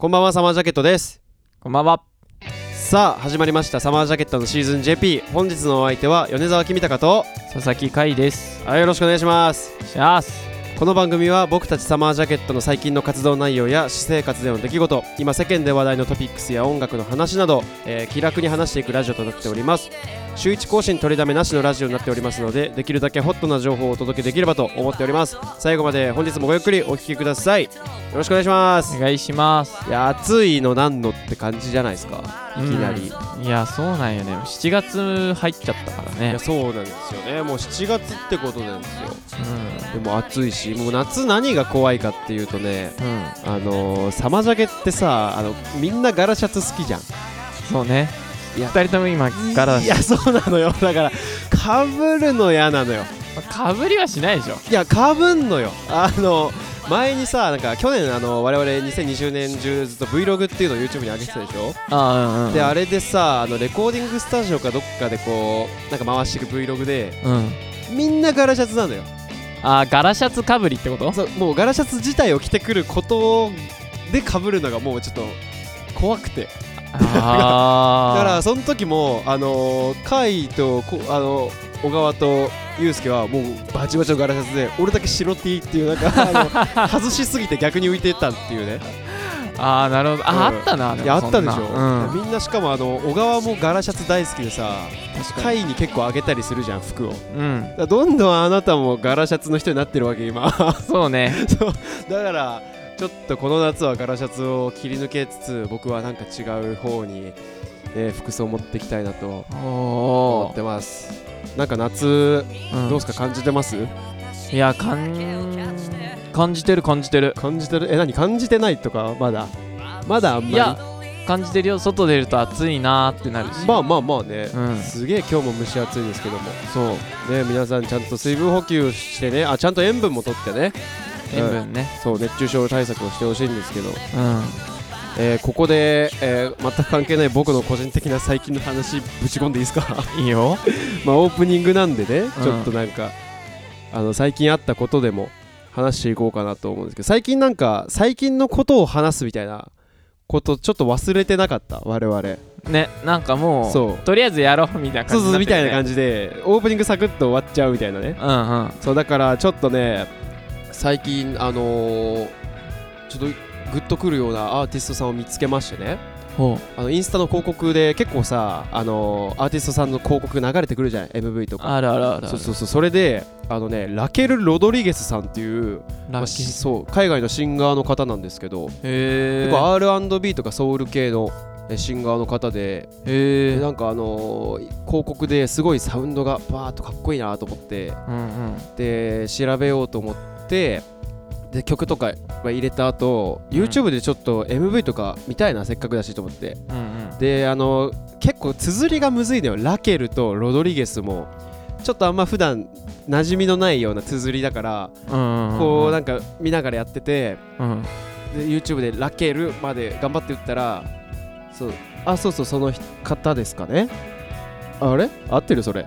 こんばんはサマージャケットですこんばんは。さあ始まりましたサマージャケットのシーズン JP 本日のお相手は米沢君高と佐々木海です。はいよろしくお願いしますします。この番組は僕たちサマージャケットの最近の活動内容や私生活での出来事今世間で話題のトピックスや音楽の話など、えー気楽に話していくラジオとなっております週1更新取りだめなしのラジオになっておりますのでできるだけホットな情報をお届けできればと思っております最後まで本日もごゆっくりお聞きくださいよろしくお願いしますお願いします。いや暑いのなんのって感じじゃないですかいきなり、うん。いや、そうなんよね。7月入っちゃったからねいや。そうなんですよねもう7月ってことなんですようでも暑いしもう夏何が怖いかっていうとねん。うん。あのー、サマジャケってさあのみんな柄シャツ好きじゃんそうね。いや二人とも今、柄だし。いやそうなのよだからかぶるの嫌なのよかぶりはしないでしょ。いやかぶんのよあの前にさなんか去年あの我々2020年中ずっと Vlog っていうのを YouTube に上げてたでしょ、ああ、うんうん。であれでさあのレコーディングスタジオかどっかでこうなんか回していく Vlog でうん。みんな柄シャツなのよあー、柄シャツかぶりってこと？そうもう柄シャツ自体を着てくることでかぶるのがもうちょっと怖くてだからその時もあのー、カイとこあの小川とユウスケはもうバチバチの柄シャツで俺だけ白 T っていうなんか外しすぎて逆に浮いてったっていうねああ、なるほど。あ、うんあったな。あったでしょ、うん。みんなしかもあの小川も柄シャツ大好きでさ確カイに結構あげたりするじゃん服をうん。らどんどんあなたも柄シャツの人になってるわけ今そうね。そうだからちょっとこの夏は柄シャツを切り抜けつつ僕はなんか違う方に、えー服装を持っていきたいなと思ってますなんか夏ー。どうすか？感じてます、いや、かん、感じてる感じてる。感じてる？え何？感じてないとかまだ？まだあんまり？いや、感じてるよ。外出ると暑いなーってなるし。まあまあまあね、うん。すげえ今日も蒸し暑いですけどもそう。ね皆さんちゃんと水分補給してねあちゃんと塩分もとってね塩分ね。そう熱中症対策をしてほしいんですけど、うん。えーここで、えー全く関係ない僕の個人的な最近の話ぶち込んでいいですか？いいよ。まあオープニングなんでね、ちょっとなんかあの最近あったことでも話していこうかなと思うんですけど最近なんか最近のことを話すみたいなことちょっと忘れてなかった？我々ね、なんかもう、そうとりあえずやろうみたいな感じそうそうみたいなじ。感じでオープニングサクッと終わっちゃうみたいなねうんうん。そうだからちょっとね最近あのーちょっとグッとくるようなアーティストさんを見つけましてねほあのインスタの広告で結構さあのーアーティストさんの広告流れてくるじゃない MV とう。かあるあるあるある。そうそうそうそれであのねラケル・ロドリゲスさんっていう、まあラッキー。そう海外のシンガーの方なんですけど、へ結構 R&B とかソウル系のえシンガーの方でえ。へえ。でなんかあのー広告ですごいサウンドがバーっとかっこいいなと思ってうんうん。で調べようと思ってで曲とか入れた後、うん YouTube でちょっと MV とか見たいなせっかくだしと思ってうんうん。であの結構綴りがむずいのよラケルとロドリゲスもちょっとあんま普段馴染みのないような綴りだから、うんうん。こうなんか見ながらやっててうん。で YouTube でラケルまで頑張って打ったらそうあそうそうその方ですかねあれ？合ってるそれ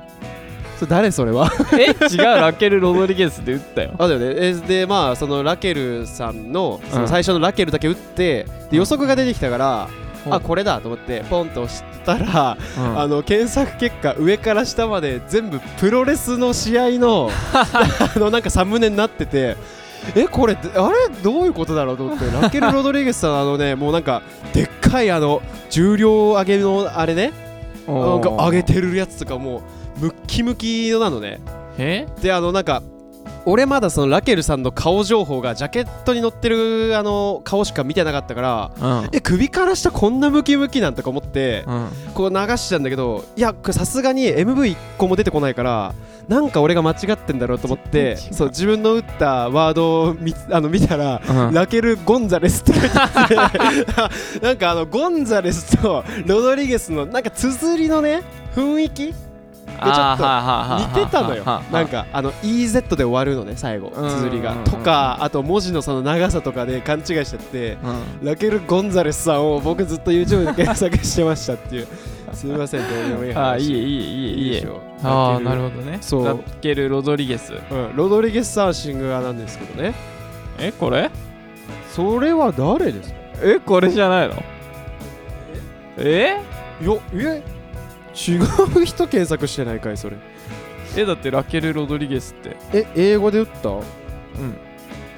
それ誰それは？え違う、ラケル・ロドリゲスで打ったよ。あだよね。えでまあそのラケルさんのそのうん。最初のラケルだけ打って、で予測が出てきたから、うん。あこれだと思ってポンと押したら、うん。あの検索結果上から下まで全部プロレスの試合の あのなんかサムネになっててえこれあれ？どういうことだろうと思ってラケル・ロドリゲスさんあのねもうなんかでっかいあの重量上げのあれね。なんか上げてるやつとかもうムッキムキのなのねえ？であのなんか俺まだそのラケルさんの顔情報がジャケットに載ってるあの顔しか見てなかったからうん。え首から下こんなムキムキなんとか思ってうん。こう流しちゃうんだけどいやこれさすがに MV1 個も出てこないからなんか俺が間違ってんだろうと思ってそう自分の打ったワードを見あの見たらうん。ラケル・ゴンザレスって書いてあって なんかあのゴンザレスとロドリゲスのなんか綴りのね雰囲気あーはいはいはい。はい似てたのよ。なんかあの EZ で終わるのね最後。うん綴りが。とかあと文字のその長さとかで勘違いしちゃってうん。ラケル・ゴンザレスさんを僕ずっと YouTube で検索してましたっていう。すみませんどうでもいい話。あーいいえいいえいい。えいいああなるほどね。そう。ラケル・ロドリゲス。うんロドリゲスさんシンガーなんですけどね。えこれ？それは誰ですか？ねえこれじゃないの？え？よえ違う人検索してないかいそれ。えだってラケル・ロドリゲスって。え英語で打った？うん。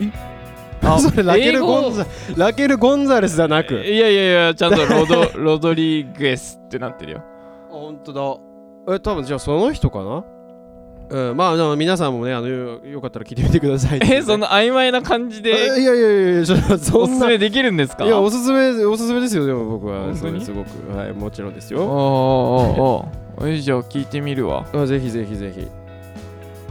それラケル・ゴンザラケル・ゴンザレスじゃなく。いやいやいやちゃんとロド ロドリゲスってなってるよ。あ本当だ。え多分じゃあその人かな？うんまあでも皆さんもねあのよよかったら聞いてみてくださいえその曖昧な感じえでいやいやいやいやそおんなすすめできるんですか？いやおすすめおすすめですよでも僕は。本当にそれすごく。はいもちろんですおーよおーおー。おいじゃあ聞いてみるわ。あぜひぜひぜひ。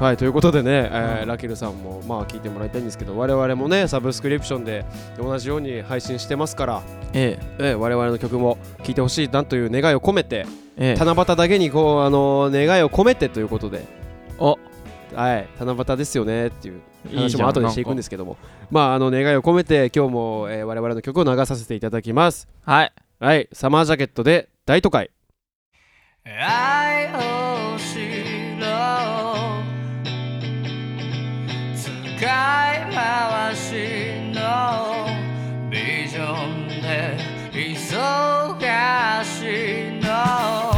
はいということでね、えーうん。ラケルさんもまあ聞いてもらいたいんですけど我々もねサブスクリプションで同じように配信してますから、ええ。ー我々の曲も聴いてほしいなという願いを込めてえええ。七夕だけにこうあの願いを込めてということでお。はい七夕ですよねっていう話も後でしていくんですけども。まああの願いを込めて今日も、えー我々の曲を流させていただきます。はい。はいサマージャケットで大都会。愛を知ろ。う使い回しのビジョンで忙しいの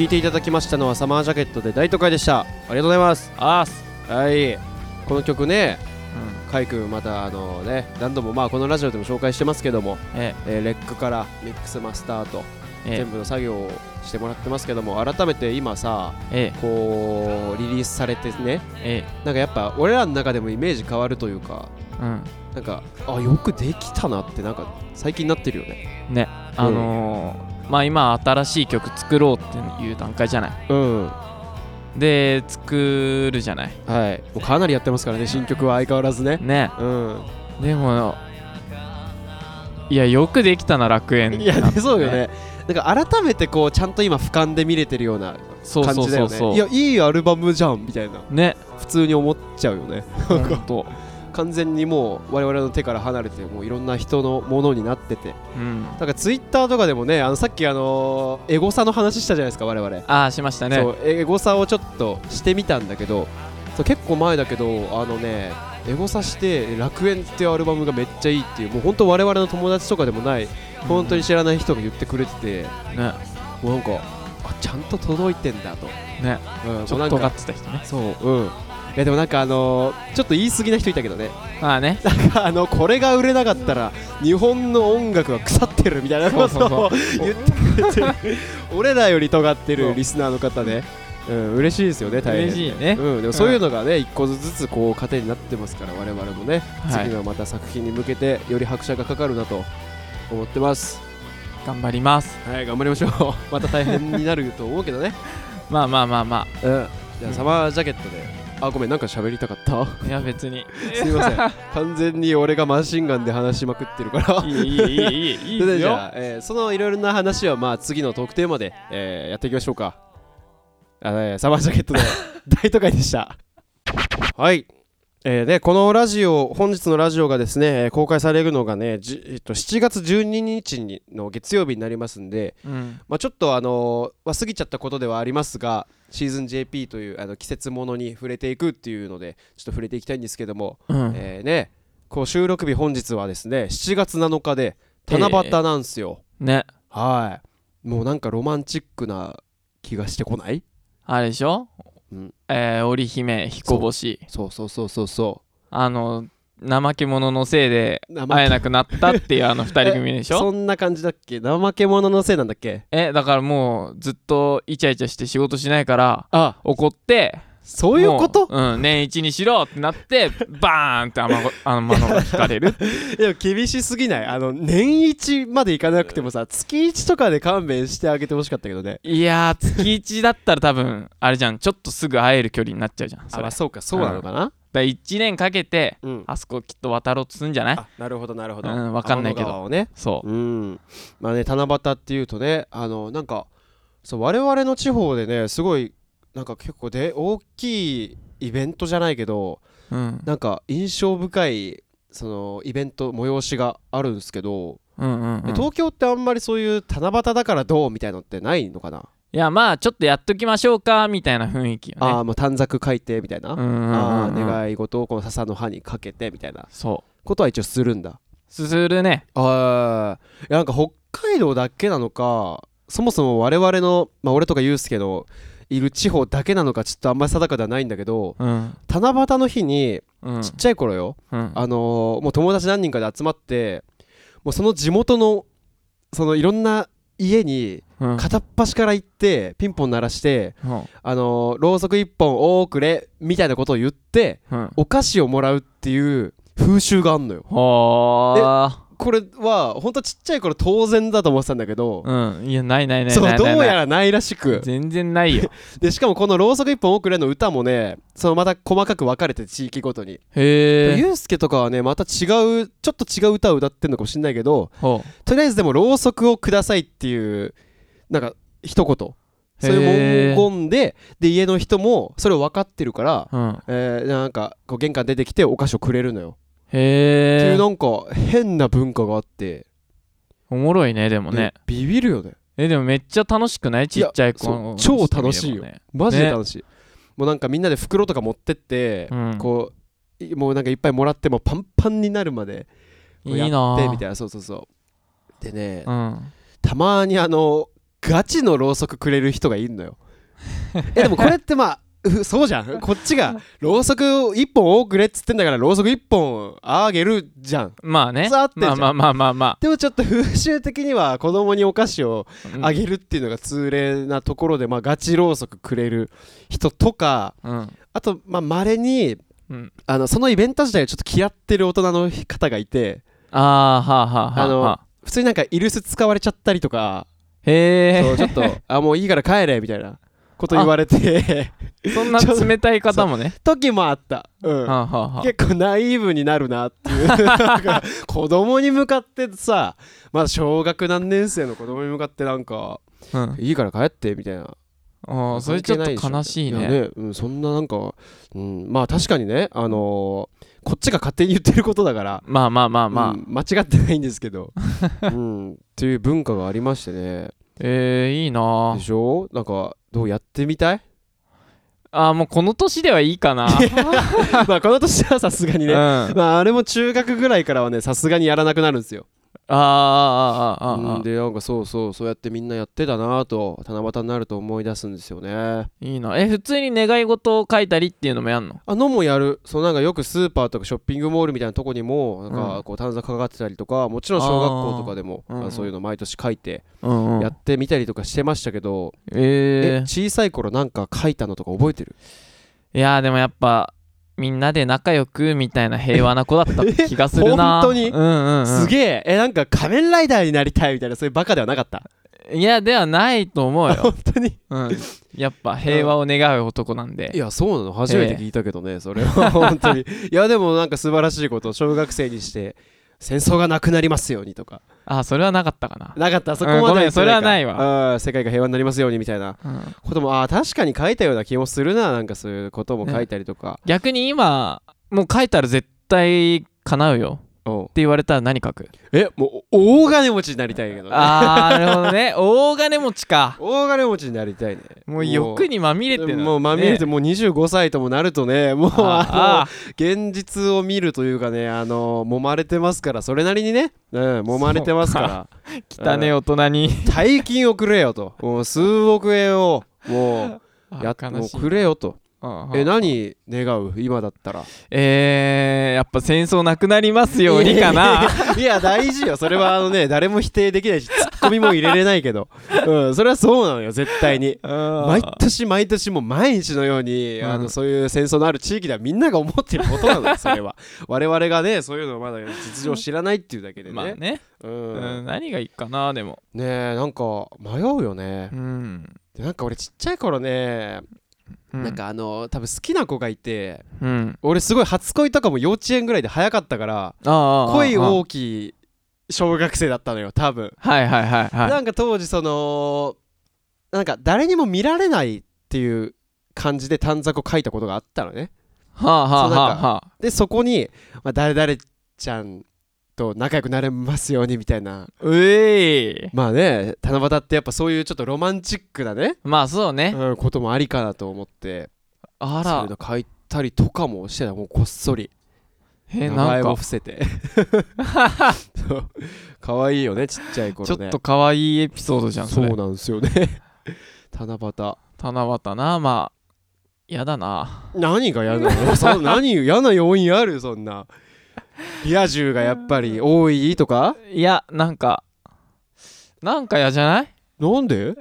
聞いていただきましたのはサマージャケットで大都会でした。ありがとうございます。あーす。はい。この曲ねうん。カイ君またあのね何度もまあこのラジオでも紹介してますけども、ええ。ーレックからミックスマスターとええ。全部の作業をしてもらってますけども改めて今さえこうリリースされてねええ。なんかやっぱ俺らの中でもイメージ変わるというかえうん。なんかあよくできたなってなんか最近なってるよね。ね。あのーまあ今新しい曲作ろうっていう段階じゃない。うん。で作るじゃない。はい。もうかなりやってますからね新曲は相変わらずね。ね。うん。でもいやよくできたな楽園。いやそうよね。なんか改めてこうちゃんと今俯瞰で見れてるようなそう感じだよそう。そうそうね。いやいいアルバムじゃんみたいな。ね。普通に思っちゃうよね。ほんと完全にもう我々の手から離れてもういろんな人のものになってて。うん。なんかツイッターとかでもねあのさっきあのーエゴサの話したじゃないですか我々。ああしましたね。そうエゴサをちょっとしてみたんだけどそう結構前だけどあのねエゴサして「楽園」っていうアルバムがめっちゃいいっていうもう本当我々の友達とかでもない本当に知らない人が言ってくれてて、ね。もうなんかあちゃんと届いてんだと、ね。うん、ちょっと尖もうなんかってた人ね。そううんいやでもなんかあのーちょっと言い過ぎな人いたけどね。まあね。なんかあのこれが売れなかったら日本の音楽は腐ってるみたいなことを言ってくれてる。俺らより尖ってるリスナーの方ね。う。ん嬉しいですよね大変。嬉しいね。うん、でもそういうのがね一個ずつこう糧になってますから我々もね、はい。次はまた作品に向けてより拍車がかかるなと思ってます。頑張ります。はい頑張りましょう。また大変になると思うけどね。まあまあまあまうん。じゃあサマージャケットであごめんなんか喋りたかった？あいや別に。すいません。完全に俺がマシンガンで話しまくってるから。いいいいいいいいいいよ。それでじゃあ、えーそのいろいろな話はまあ次のトークテーマで、えーやっていきましょうか。あ、えーサマージャケットで 大都会でした。はい。えーでこのラジオ本日のラジオがですねえー公開されるのがね、じえっと、7月12日にの月曜日になりますんで、うん。まあ、ちょっとあのーまあ、過ぎちゃったことではありますがシーズン JP というあの季節ものに触れていくっていうのでちょっと触れていきたいんですけども、うん。えーねこう収録日本日はですね7月7日で七夕なんですよ、ね。はい。もうなんかロマンチックな気がしてこない？あれでしょ？うん。えー織姫彦星。そう。そうそうそうそあの怠け者のせいで会えなくなったっていうあの二人組でしょ？そんな感じだっけ？怠け者のせいなんだっけ？えだからもうずっとイチャイチャして仕事しないからあ。怒ってそういうこと？もううん年一にしろってなってバーンって天ご あの窓が引かれる。いや厳しすぎない？あの年一までいかなくてもさ月一とかで勘弁してあげてほしかったけどね。いやー月一だったら多分あれじゃん。ちょっとすぐ会える距離になっちゃうじゃんそあまあそうかそうなのかな？ら1年かけてうん。あそこきっと渡ろうとすんじゃない？あなるほどなるほど。うんわかんないけど。ね。そう。うん。まあね七夕っていうとねあのなんかそう我々の地方でねすごいなんか結構で大きいイベントじゃないけどうん。なんか印象深いそのイベント催しがあるんですけど、うんうんうん。東京ってあんまりそういう七夕だからどうみたいのってないのかな、いやまあちょっとやっときましょうかみたいな雰囲気よね。ああもう短冊書いてみたいな、うんうんうんあ願い事をこの笹の葉にかけてみたいな。そう。ことは一応するんだ。すするね。ああんか北海道だけなのかそもそも我々のまあ俺とかユうスケのいる地方だけなのかちょっとあんまり定かではないんだけどうん。七夕の日にうん。ちっちゃい頃よ、うん。あのーもう友達何人かで集まってもうその地元のそのいろんな家にうん。片っ端から行ってピンポン鳴らして、うん。あのーろうそく1本多くれみたいなことを言ってうん。お菓子をもらうっていう風習があんのよ。はあこれはほんとちっちゃい頃当然だと思ってたんだけど、うん。いやないないないそうないない。どうやらないらしく。全然ないよ。でしかもこのろうそく1本多くれの歌もねそのまた細かく分かれて地域ごとに。へえゆうすけとかはねまた違うちょっと違う歌を歌ってんのかもしんないけどほとりあえずでもろうそくをくださいっていうなんか一言。そういう文言でで家の人もそれを分かってるから、ううん。えーなんかこう玄関出てきてお菓子をくれるのよ、っていへえうなんか変な文化があって。おもろいねでもね。ねビビるよね。えでもめっちゃ楽しくない？ちっちゃい子超楽しいよ。ね。マジで楽しい、もうなんかみんなで袋とか持ってって、うん。こういもうなんかいっぱいもらってもパンパンになるまでいいなってみたいな。そうそうそう。でね、うん。たまにあのガチのろうそくくれる人がいるのよ。えでもこれってまあう そうじゃん。こっちがろうそく1本多くれっつってんだからろうそく1本あげるじゃん。まあね。そう合ってまあまあまあまあまでもちょっと風習的には子供にお菓子をああげるっていうのが通例なところで、まあ、ガチろうそくくれる人とかうん。あとまあ稀にうん。あのそのイベント自体をちょっと嫌ってる大人の方がいてああはあはあはあのあはあ。普通になんかイルス使われちゃったりとか。へそうちょっとあもういいから帰れみたいなこと言われて。えそんな冷たい方もね。時もあった、うん。はあはあはあ。結構ナイーブになるなっていう。子供に向かってさまだ小学何年生の子供に向かってなんかうん。いいから帰ってみたいな。あーそれちょっと悲しいね。やうん、そんななんか、うん、まあ確かにねあのーこっちが勝手に言ってることだからまあまあまあまあ。うん間違ってないんですけど、うん、っていう文化がありましてねえーいいな。でしょ？なんかどうやってみたい？あーもうこの年ではいいかな。まあこの年はさすがにね、うん。まああれも中学ぐらいからはねさすがにやらなくなるんですよあーあーあーあーうんでなんかそうそうそうやってみんなやってたなと七夕になると思い出すんですよね。いいな。え普通に願い事を書いたりっていうのもやんの？あのもやるそうなんかよくスーパーとかショッピングモールみたいなとこにもなんうん。かこう短冊かかってたりとかもちろん小学校とかでもあーうんうん。あそういうの毎年書いてうんうん。やってみたりとかしてましたけど、ええ小さい頃なんか書いたのとか覚えてる？ー、いやーでもやっぱみんなで仲良くみたいな平和な子だった気がするな。本当に？うんうん、うん、すげえ。えなんか仮面ライダーになりたいみたいなそういうバカではなかった？いやではないと思うよ。本、当に？うん、やっぱ平和を願う男なんで。いやそうなの。初めて聞いたけどね、それは。本当に。いやでもなんか素晴らしいこと。を小学生にして戦争がなくなりますようにとか。あそれはなかったかな、なかった。そこまでうんそれはないわ。世界が平和になりますようにみたいな。うん、こともあー確かに書いたような気もするななんかそういうことも書いたりとか、逆に今もう書いたら絶対叶うよ。うんって言われたら何書く？えもう大金持ちになりたいけどね。あーなるほどね。大金持ちか。大金持ちになりたいね。もう欲にまみれてるもうまみれてもう25歳ともなるとねもうああの現実を見るというかねあの揉まれてますからそれなりにね、うん、揉まれてますから。ー汚ね大人に。大金をくれよと。もう数億円をもうやあ悲しい。もうくれよと。うんえ何願う？今だったら。えー、やっぱ戦争なくなりますようにかな。いや大事よ。それはあのね誰も否定できないしツッコミも入れれないけど、うん、それはそうなのよ絶対に。毎毎年毎年もう毎日のように、うん。あのそういう戦争のある地域ではみんなが思ってることなのよそれは。我々がねそういうのをまだ実情を知らないっていうだけでね,、まあね、ううんん、何がいいかなでも。ねえなんか迷うよね。う、ん、でなんか俺ちっちゃい頃ね、うん、なんかあの多分好きな子がいてうん。俺すごい初恋とかも幼稚園ぐらいで早かったから恋大きい小学生だったのよ多分、はいはいはいはい。なんか当時そのなんか誰にも見られないっていう感じで短冊を書いたことがあったのね。はあはあはあはあ。でそこに、まあ、誰々ちゃんと仲良くなれますようにみたいな。うえい。まあね七夕ってやっぱそういうちょっとロマンチックなね、まあそうね。うん、こともありかなと思って。あら。そういうの書いたりとかもしてたもうこっそり。え名前も伏せて。そう。可愛いよねちっちゃい頃ね。ちょっと可愛いエピソードじゃんそれ。そうなんですよね。七夕。七夕な。まあやだな。何が嫌なの？そ何嫌な要因ある？そんなリア充がやっぱり多いとか？いやなんかなんか嫌じゃない？なんで？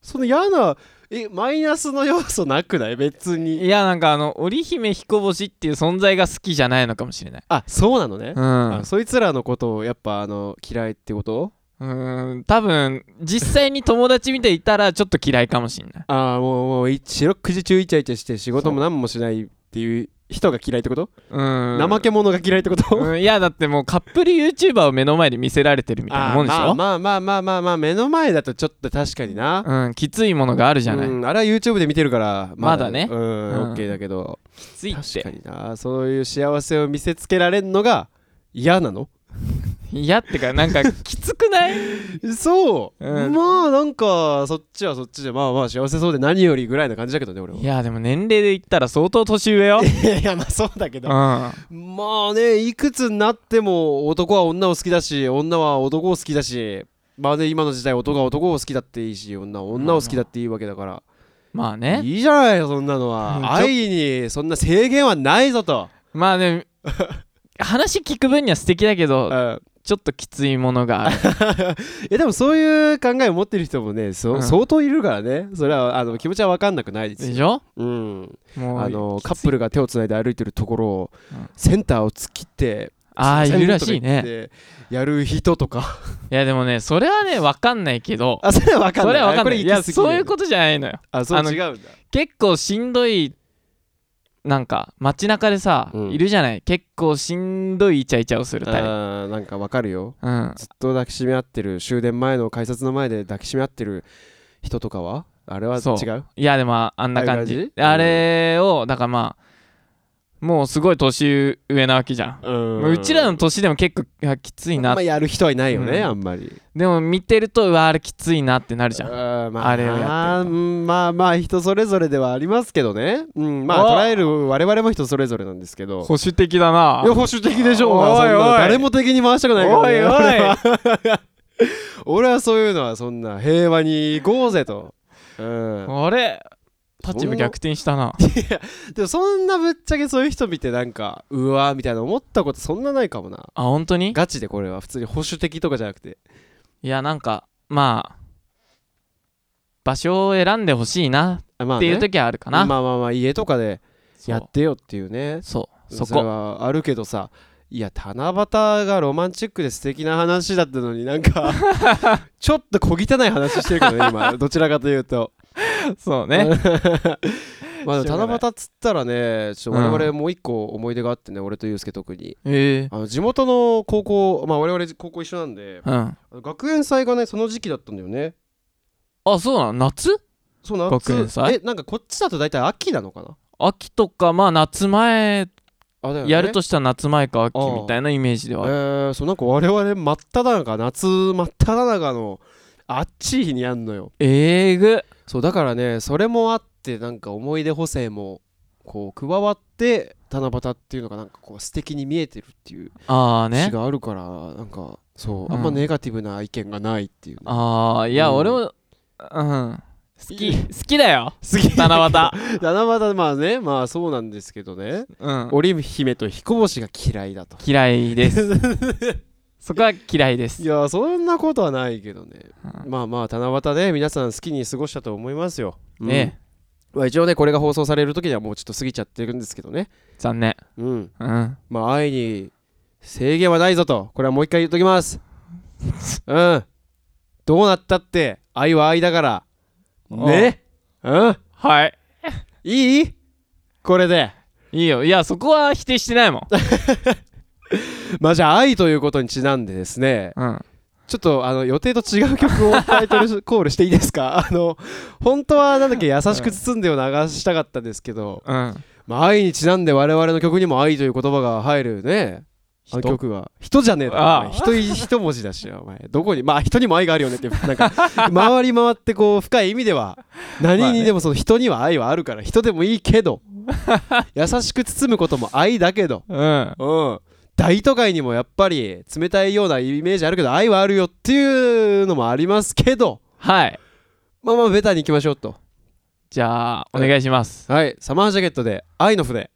その嫌なえマイナスの要素なくない？別いにやなんかあの織姫彦星っていう存在が好きじゃないのかもしれない。あそうなのね。う、ん。あそいつらのことをやっぱあの嫌いってこと？うーん多分実際に友達見ていたらちょっと嫌いかもしれない。ああもうもうい四六時中イチャイチャして仕事も何もしないっていう人が嫌いってこと、うーん。怠け者が嫌いってこと、うん。いやだってもうカップル YouTuber を目の前で見せられてるみたいなもんでしょ、まあまあまあまあまあまあ目の前だとちょっと確かにな、うん、きついものがあるじゃない、うん、あれは YouTube で見てるからまだね。うん、うん。OK だけど。きついっ確かてにな。そういう幸せを見せつけられるのが嫌なの？嫌ってかなんかきつくない？そう、うん。まあなんかそっちはそっちでまあまあ幸せそうで何よりぐらいな感じだけどね俺は。いやでも年齢で言ったら相当年上よ。いやまあそうだけど。うん。まあねいくつになっても男は女を好きだし女は男を好きだしまあね今の時代男が男を好きだっていいし女は女を好きだっていいわけだから、まあね。いいじゃないよそんなのは、うん。愛にそんな制限はないぞと、まあね 話聞く分には素敵だけどうんちょっときついものがある。えでもそういう考えを持ってる人もねそ、うん。相当いるからね。それはあの気持ちは分かんなくないですよ。でしょ？うん、もうあのカップルが手をつないで歩いてるところを、うん。センターを突っ切ってああいるらしいね。てやる人とか。いやでもねそれはね分かんないけど。あそれは分かんない。それは分かんない。いやそういうことじゃないのよ。あそう違うんだ。結構しんどいなんか街中でさ、うん。いるじゃない？結構しんどいイチャイチャをするタイプ。あーなんか分かるよ。うん。ずっと抱きしめ合ってる終電前の改札の前で抱きしめ合ってる人とかは？あれは違そう。ういやでもああんな感ああいうじ感じ？あれをだからまあもうすごい年上なわけじゃん、うん。もううちらの年でも結構きついな、まあやる人はいないよね、うん。あんまり。でも見てるとうわあれきついなってなるじゃん。あまあ、あれをやってると。うん。まあまあ人それぞれではありますけどね、うん、まあお捉える我々も人それぞれなんですけど。保守的だな。いや保守的でしょうおい。がそんなおい誰も敵に回したくないから、ね、おいおい。俺 は俺はそういうのはそんな平和に行こうぜと、うん、あれ立場逆転したな。でもそんなぶっちゃけそういう人見てなんかうわーみたいな思ったことそんなないかもな。あ本当に？ガチでこれは普通に保守的とかじゃなくて。いやなんかまあ場所を選んでほしいなあまあ、ね、っていう時はあるかな、まあまあまあ家とかでやってよっていうね。そうそそれこはあるけどさいや七夕がロマンチックで素敵な話だったのになんか ちょっと小汚い話してるけどね今。どちらかというと そうね。まあ七夕っつったらねちょっとうん。我々もう一個思い出があってね、俺とユうスケ特に。ええ。あの地元の高校まあ我々高校一緒なんでうん。学園祭がねその時期だったんだよね。あそうなの？夏？そう夏。学園祭？えなんかこっちだと大体秋なのかな？秋とかまあ夏前ね。やるとしたら夏前か秋みたいなイメージでえはある。ー、そうなんか我々真っ只中夏真っ只中のあっちい日にやんのよ。えぐそうだからねそれもあってなんか思い出補正もこう加わって七夕っていうのがなんかこう素敵に見えてるっていうああね。詩があるからなんかそう、うん。あんまネガティブな意見がないっていうね、ああいやうん。俺もうん。好き好きだよ。好き。七夕。七夕まあねまあそうなんですけどね。うん。織姫と彦星が嫌いだと。嫌いです そこは嫌いです。いやそんなことはないけどね。うん。まあまあ七夕で皆さん好きに過ごしたと思いますよ、うん。ね。まあ、一応ねこれが放送される時にはもうちょっと過ぎちゃってるんですけどね。残念。うん。うん。まあ愛に制限はないぞと。これはもう一回言っときます。うん。どうなったって愛は愛だから。ね。うん。はい。いい？これで。いいよ。いやそこは否定してないもん まあじゃあ愛ということにちなんでですねうん。ちょっとあの予定と違う曲をタイトルコールしていいですか？あの本当はなんだっけ優しく包んでを流したかったんですけど、うん。まあ、愛にちなんで我々の曲にも愛という言葉が入るねあの人曲が。人じゃねえだろ人い一文字だしお前。どこにまあ人にも愛があるよねってなんか 回り回ってこう深い意味では何にでもその人には愛はあるから人でもいいけど優しく包むことも愛だけどうん。うん大都会にもやっぱり冷たいようなイメージあるけど愛はあるよっていうのもありますけど。はい。まあまあベタに行きましょうと。じゃあお願いします。はい。サマージャケットで愛の船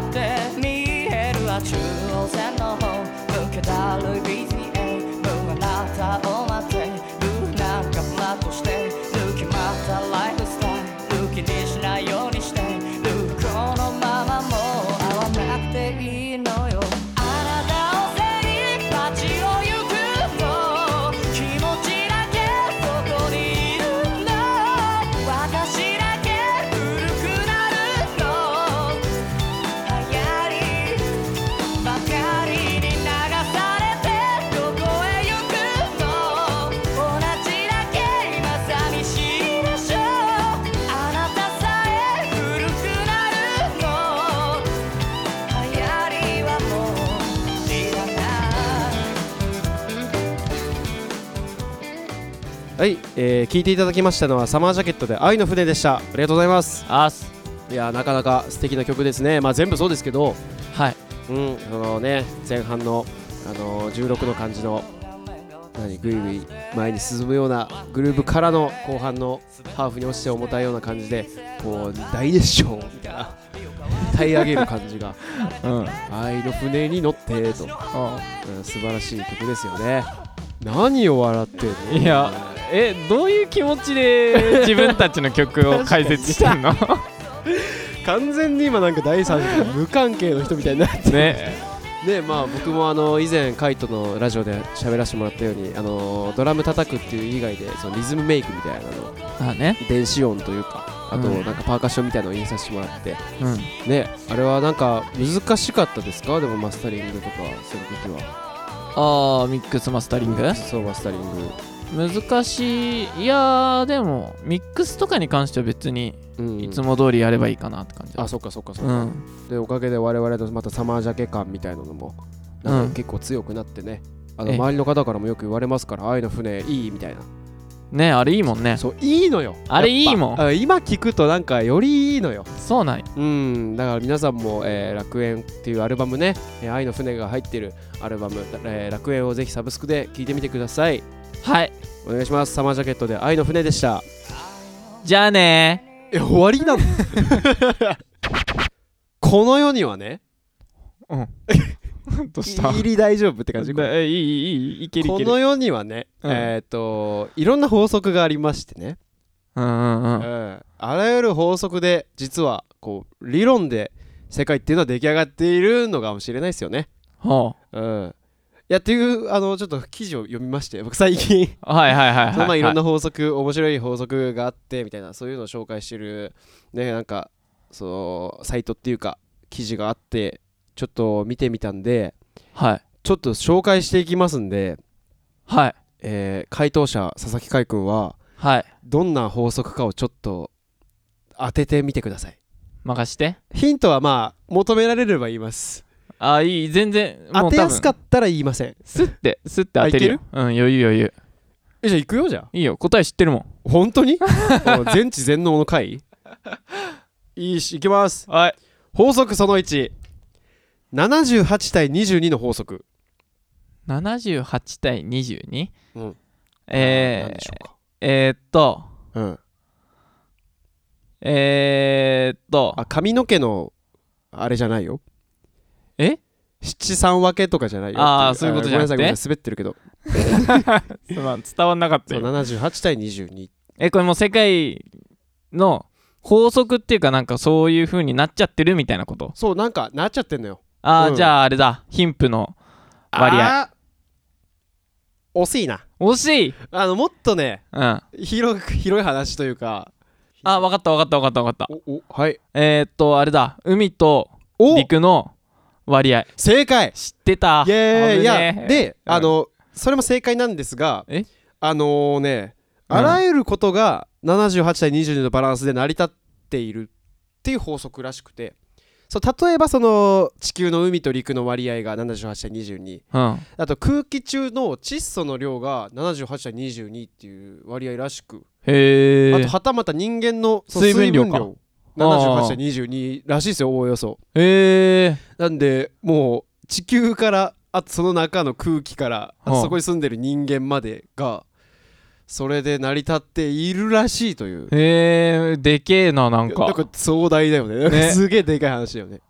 って見えるは中央線の方抜けたる BTA 無あなたをえー聞いていただきましたのはサマージャケットで愛の船でした。ありがとうございます。あす。いやなかなか素敵な曲ですね。まあ全部そうですけど。はい。うんあのね前半のあの16の感じの何ぐいぐい前に進むようなグルーブからの後半のハーフに落ちて重たいような感じでこう大熱唱みたいな歌い上げる感じが うん。愛の船に乗ってと、あうん素晴らしい曲ですよね。何を笑ってんの？いやえどういう気持ちで自分たちの曲を解説してんの完全に今なんか第三者無関係の人みたいになって。ね。でまあ僕もあの以前カイトのラジオで喋らせてもらったようにあのドラム叩くっていう以外でそのリズムメイクみたいなのあね。電子音というかあとうん。なんかパーカッションみたいなのを印刷してもらって。うん。ねあれはなんか難しかったですか？でもマスタリングとかするときは。あーミックスマスタリング？そうマスタリング難しい。いやーでもミックスとかに関しては別にうん。いつも通りやればいいかなって感じあそっかそっかそっか、うん。でおかげで我々のまたサマージャケ感みたいなのもなんうん。か結構強くなってね、あのええ。周りの方からもよく言われますから愛の船いいみたいな。ねあれいいもんね。そういいのよ。あれいいもん。あ今聞くとなんかよりいいのよ。そうなんや。うん。だから皆さんも、えー楽園っていうアルバムね、えー愛の船が入ってるアルバム、えー楽園をぜひサブスクで聴いてみてくださいはい。お願いします。サマージャケットで愛の船でした。じゃあね。え終わりなの？この世にはね。ーうん。どうした？入り大丈夫って感じこえいいいいいいいけるいける。この世にはね、うん。えっ、といろんな法則がありましてね、うんうんうん。うん。あらゆる法則で実はこう理論で世界っていうのは出来上がっているのかもしれないですよね。ほうん、いやっていうあのちょっと記事を読みまして僕最近。うはいはいはい。そのまあはいいろんな法則面白い法則があってみたいなそういうのを紹介してるねなんかそうサイトっていうか記事があってちょっと見てみたんではい。ちょっと紹介していきますんで、はい。えー回答者佐々木海君ははい。どんな法則かをちょっと当ててみてください。任して。ヒントはまあ求められれば言いますあーいい全然も当てやすかったら言いません。スッてスッて当てるよ。うん余裕余裕。えじゃあ行くよじゃあ。いいよ答え知ってるもん。本当に？あ全知全能の回。いいしいきます。はい。法則その178対22の法則。78対 22? うん。何えーでしょうか。えー、っと。うん。えー、っと。あ髪の毛のあれじゃないよえ？七三分けとかじゃないよあーそういうことじゃなくて？ごめんなさい滑ってるけどその伝わんなかったそうよ78対22えこれもう世界の法則っていうかなんかそういう風になっちゃってるみたいなことそうなんかなっちゃってんのよあー、うんじゃああれだ貧富の割合あー惜しいな惜しいあのもっとねうんあ広く広い話というか分かった分かった分かった分かったおおはいえー、っとあれだ海とお陸の割合。正解。知ってた。い危ねやえで、うん。あのそれも正解なんですがえ？あのねうん。あらゆることが78対22のバランスで成り立っているっていう法則らしくてそう例えばその地球の海と陸の割合が78対22うん。あと空気中の窒素の量が78対22っていう割合らしくへえあとはたまた人間の水分量か水78対22らしいですよおおよそ。へえなんでもう地球からあとその中の空気からあ。とはあそこに住んでる人間までがそれで成り立っているらしいという。へえでけえななんか。なんか壮大だよね。ね。すげえでかい話だよね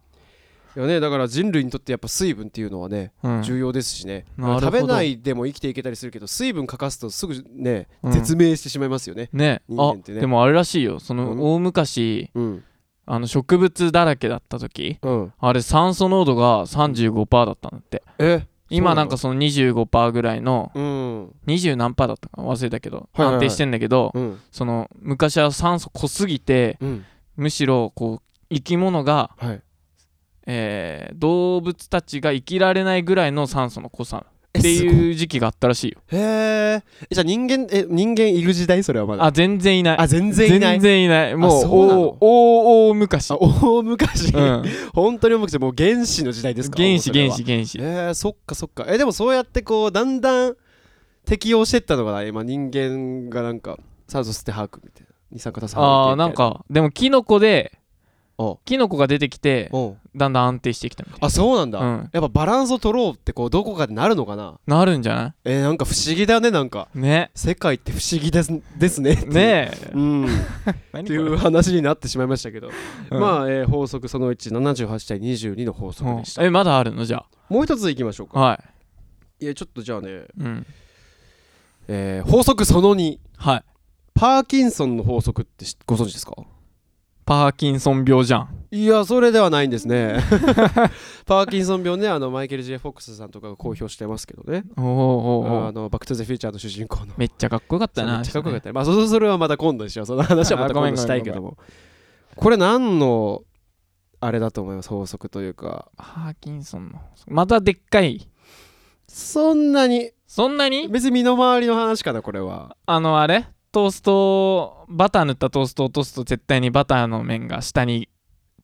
いやねだから人類にとってやっぱ水分っていうのはね、うん。重要ですしね。なるほど。食べないでも生きていけたりするけど水分欠かすとすぐね、うん。絶命してしまいますよね。ね。あ人間ってね。でもあれらしいよ。そうん。の大昔うん。あの植物だらけだった時うん。あれ酸素濃度が35%だったんだって。え？今なんかその25%ぐらいのうん。20何パーだったか忘れたけどはいはいはい。安定してんだけどうん。その昔は酸素濃すぎてうん。むしろこう生き物がはいえー動物たちが生きられないぐらいの酸素の濃さえっていいう時期があったらしいよ。へー。えじゃあ人間え人間いる時代それはまだ？あ全然いない。あ全然いない。全然いない。もう大大大昔。あ大昔、うん。本当に重くてもう原始の時代ですか？原始原始原始。えー、そっかそっか。えでもそうやってこうだんだん適応してったのかな？今人間がなんか酸素吸って吐くみたいな。二酸化炭素あーなんかでもキノコでおキノコが出てきてだんだん安定してきたみたいあそうなんだ、うん。やっぱバランスを取ろうってこうどこかでなるのかな。ななるんじゃなえー、なんか不思議だねなんか。いね。世界って不思議ですですね。ねえ。うん。っ何ていう話になってしまいましたけど、うん。まあ、えー法則その178対22の法則でした、うん。えまだあるの？じゃもう一ついきましょうか。あはい。やちょっとじゃあね、うん。えー法則その2はい。パーキンソンの法則って知ご存知ですか？パーキンソン病じゃん。いやそれではないんですね。パーキンソン病ねあのマイケル・ジェフォックスさんとかが公表してますけどね。おーおーおー。あのバック・トゥ・ザ・フューチャーの主人公の。めっちゃかっこよかったなめっちゃかっこよかった。ねまあそそれはまた今度にしよう。その話はまた今度したいけども。これ何のあれだと思います？法則というか。パーキンソンのまたでっかい。そんなに。そんなに？別に身の回りの話かなこれは。あのあれ？トーストバター塗ったトーストを落とすと絶対にバターの面が下に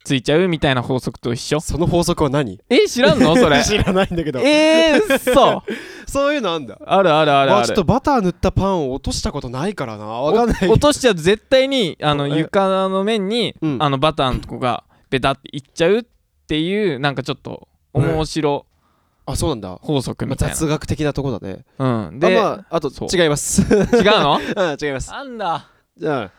ついちゃうみたいな法則と一緒？その法則は何？え知らんの？それ。知らないんだけど。えー、そう そういうのあんだ。あるあるあるある。あちょっとバター塗ったパンを落としたことないからな。わかんない。落としちゃうと絶対にあのえ床の面に、うん。あのバターのとこがベタっていっちゃうっていうなんかちょっと面白あそうなんだ、法則まあ、みたいな、雑学的なとこだね。うん。で、あまああと違います。違うの？うん違います。なんだ？じゃ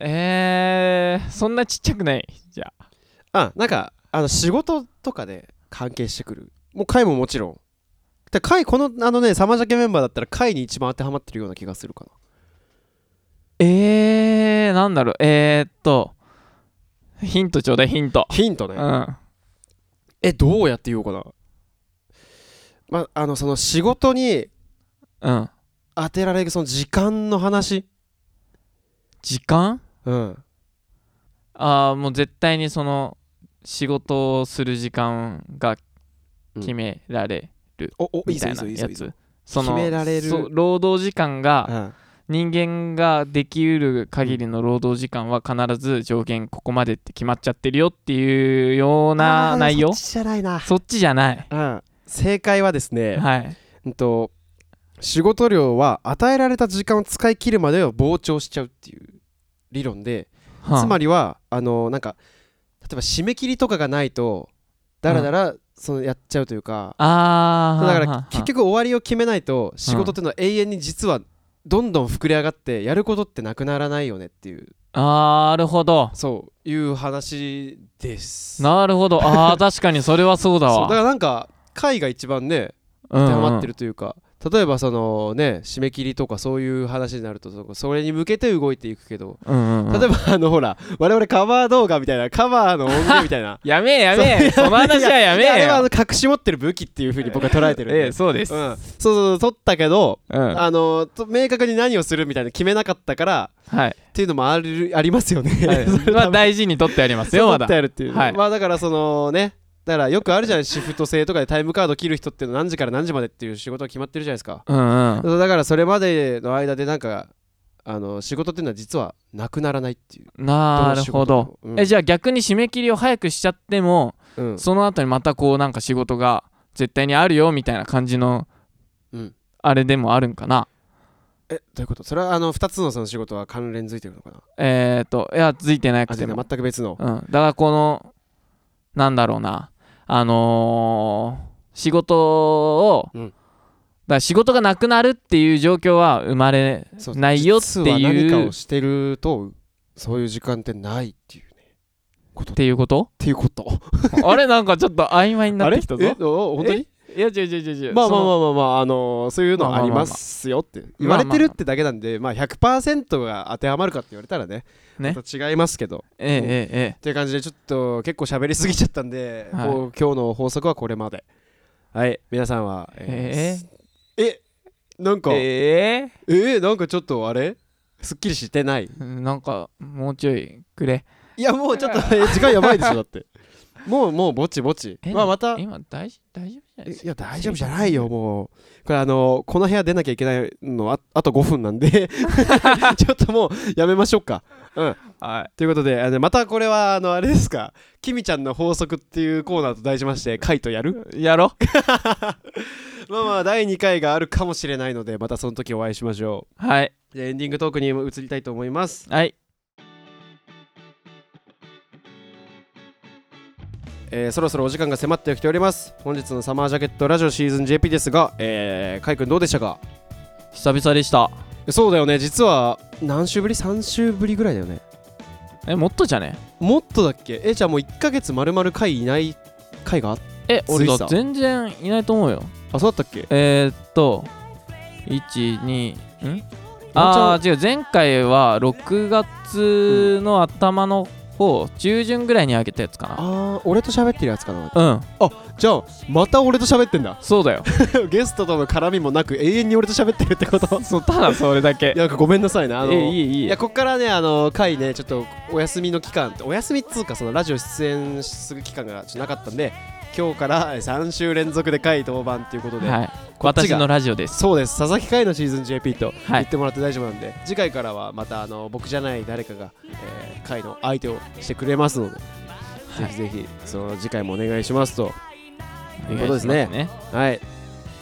えー、そんなちっちゃくない？じゃあ。ああなんかあの仕事とかで関係してくる。もう回ももちろん。で回このあのねサマジャケメンバーだったら回に一番当てはまってるような気がするかなえー、なんだろう？えー、っとヒントちょうだいヒント。ヒントね、うん。えどうやって言おうかなまあのその仕事にうん。当てられるその時間の話。時間？うん。ああもう絶対にその仕事をする時間が決められるおおいいぞいいみたいないいぞいいぞつ。その決められる。そう労働時間がうん。人間ができうる限りの労働時間は必ず上限ここまでって決まっちゃってるよっていうような内容？そっちじゃないな、そっちじゃない。うん、正解はですね、はい。うんと仕事量は与えられた時間を使い切るまでを膨張しちゃうっていう理論で、はあ。つまりはあのなんか例えば締め切りとかがないとだらだらそのやっちゃうというか、あーだから結局終わりを決めないと仕事っていうのは永遠に実はどんどん膨れ上がってやることってなくならないよねっていう。あーなるほど。そういう話です。なるほど。あー確かにそれはそうだわ。そうだからなんか回が一番ねうんうん。当てはまってるというか、例えばそのね締め切りとかそういう話になるとそそれに向けて動いていくけど、うんうんうん。例えばあのほら我々カバー動画みたいなカバーの音源みたいな。やめえやめえ。その話はやめいあれは隠し持ってる武器っていうふうに僕は捉えてるんで、ええ。そうですうん、そうそうそう撮ったけど、うん。あのと明確に何をするみたいな決めなかったからはい。っていうのもあるありますよね、はい。それまあ大事に取ってありますよまだ。撮ってあるっていう、はい。まあだからそのねだからよくあるじゃないシフト制とかでタイムカード切る人って何時から何時までっていう仕事が決まってるじゃないですか。うんうん。だからそれまでの間でなんかあの仕事っていうのは実はなくならないっていう、なるほど、うん。えじゃあ逆に締め切りを早くしちゃってもうん。その後にまたこうなんか仕事が絶対にあるよみたいな感じのうん、あれでもあるんかな？えどういうこと？それはあの2つのその仕事は関連づいてるのかな？えっ、ー、といやついてなあくても。全く別の。うん、だからこのなんだろうなあのー仕事を、うん。だから仕事がなくなるっていう状況は生まれないよっていうっかをしてるとそういう時間ってないっていうね。こと。っていうこと？ていうこと。あれ？なんかちょっと曖昧になってきたぞ。本当に？いや違う違う違うまあまあまああまあまあ、あのーそういうのありますよって。言われてるってだけなんで、まあ100%が当てはまるかって言われたらね、ね。また違いますけど。えええええっていう感じでちょっと結構喋りすぎちゃったんで、はい。今日の法則はこれまで。はい、皆さんは、えーえなんか、ええ。ーなんかちょっとあれ？すっきりしてない？えなんかもうちょいくれ。いやもうちょっとえ時間やばいでしょだってもうもうぼちぼち。えまあまた。今大丈大丈夫じゃないですか？いや大丈夫じゃないよもう。これあのこの部屋出なきゃいけないのああと5分なんで。ちょっともうやめましょうか。うん。はということであのまたこれはあのあれですか？きみちゃんの法則っていうコーナーと題しましてカイトやる？いやろ まあまあ第2回があるかもしれないのでまたその時お会いしましょはい。うでエンディングトークに移りたいと思います。はいえーそろそろお時間が迫ってきております。本日のサマージャケットラジオシーズン JP ですが、えー、カイ君どうでしたか？久々でした。そうだよね。実は何週ぶり ?3 週ぶりぐらいだよね。えもっとじゃね？もっとだっけ？えじゃあもう1ヶ月丸々回いない回があえ俺ついさだ全然いないと思うよ。あそうだったっけ？えー、っと12ん？ああー違う。前回は6月の頭の方中旬ぐらいにあげたやつかあー俺と喋ってるやつかな。なうん。じゃあまた俺と喋ってんだ。そうだよ。ゲストとの絡みもなく永遠に俺と喋ってるってこと？そうただそれだけ。いやなんかごめんなさいねあのえいいいいいやこっからねあの回ねちょっとお休みの期間お休みっつうかそのラジオ出演する期間がちょっとなかったんで今日から3週連続で回当番ということで、はい。こ私のラジオです。そうです。佐々木海のシーズン JP とはい。言ってもらって大丈夫なんで、次回からはまたあの僕じゃない誰かが、えー、回の相手をしてくれますので、ぜひぜひその次回もお願いしますと。お願いしますということですね。はい。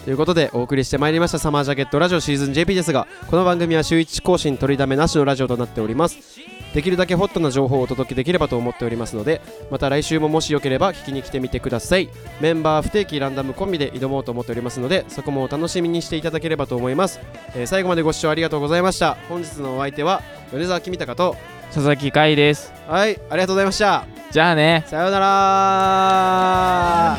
ということでお送りしてまいりましたサマージャケットラジオシーズン JP ですがこの番組は週1更新取りだめなしのラジオとなっております。できるだけホットな情報をお届けできればと思っておりますのでまた来週ももしよければ聞きに来てみてください。メンバー不定期ランダムコンビで挑もうと思っておりますのでそこもお楽しみにしていただければと思います、えー最後までご視聴ありがとうございました。本日のお相手は米沢君高と佐々木海です。はいありがとうございました。じゃあね。さようなら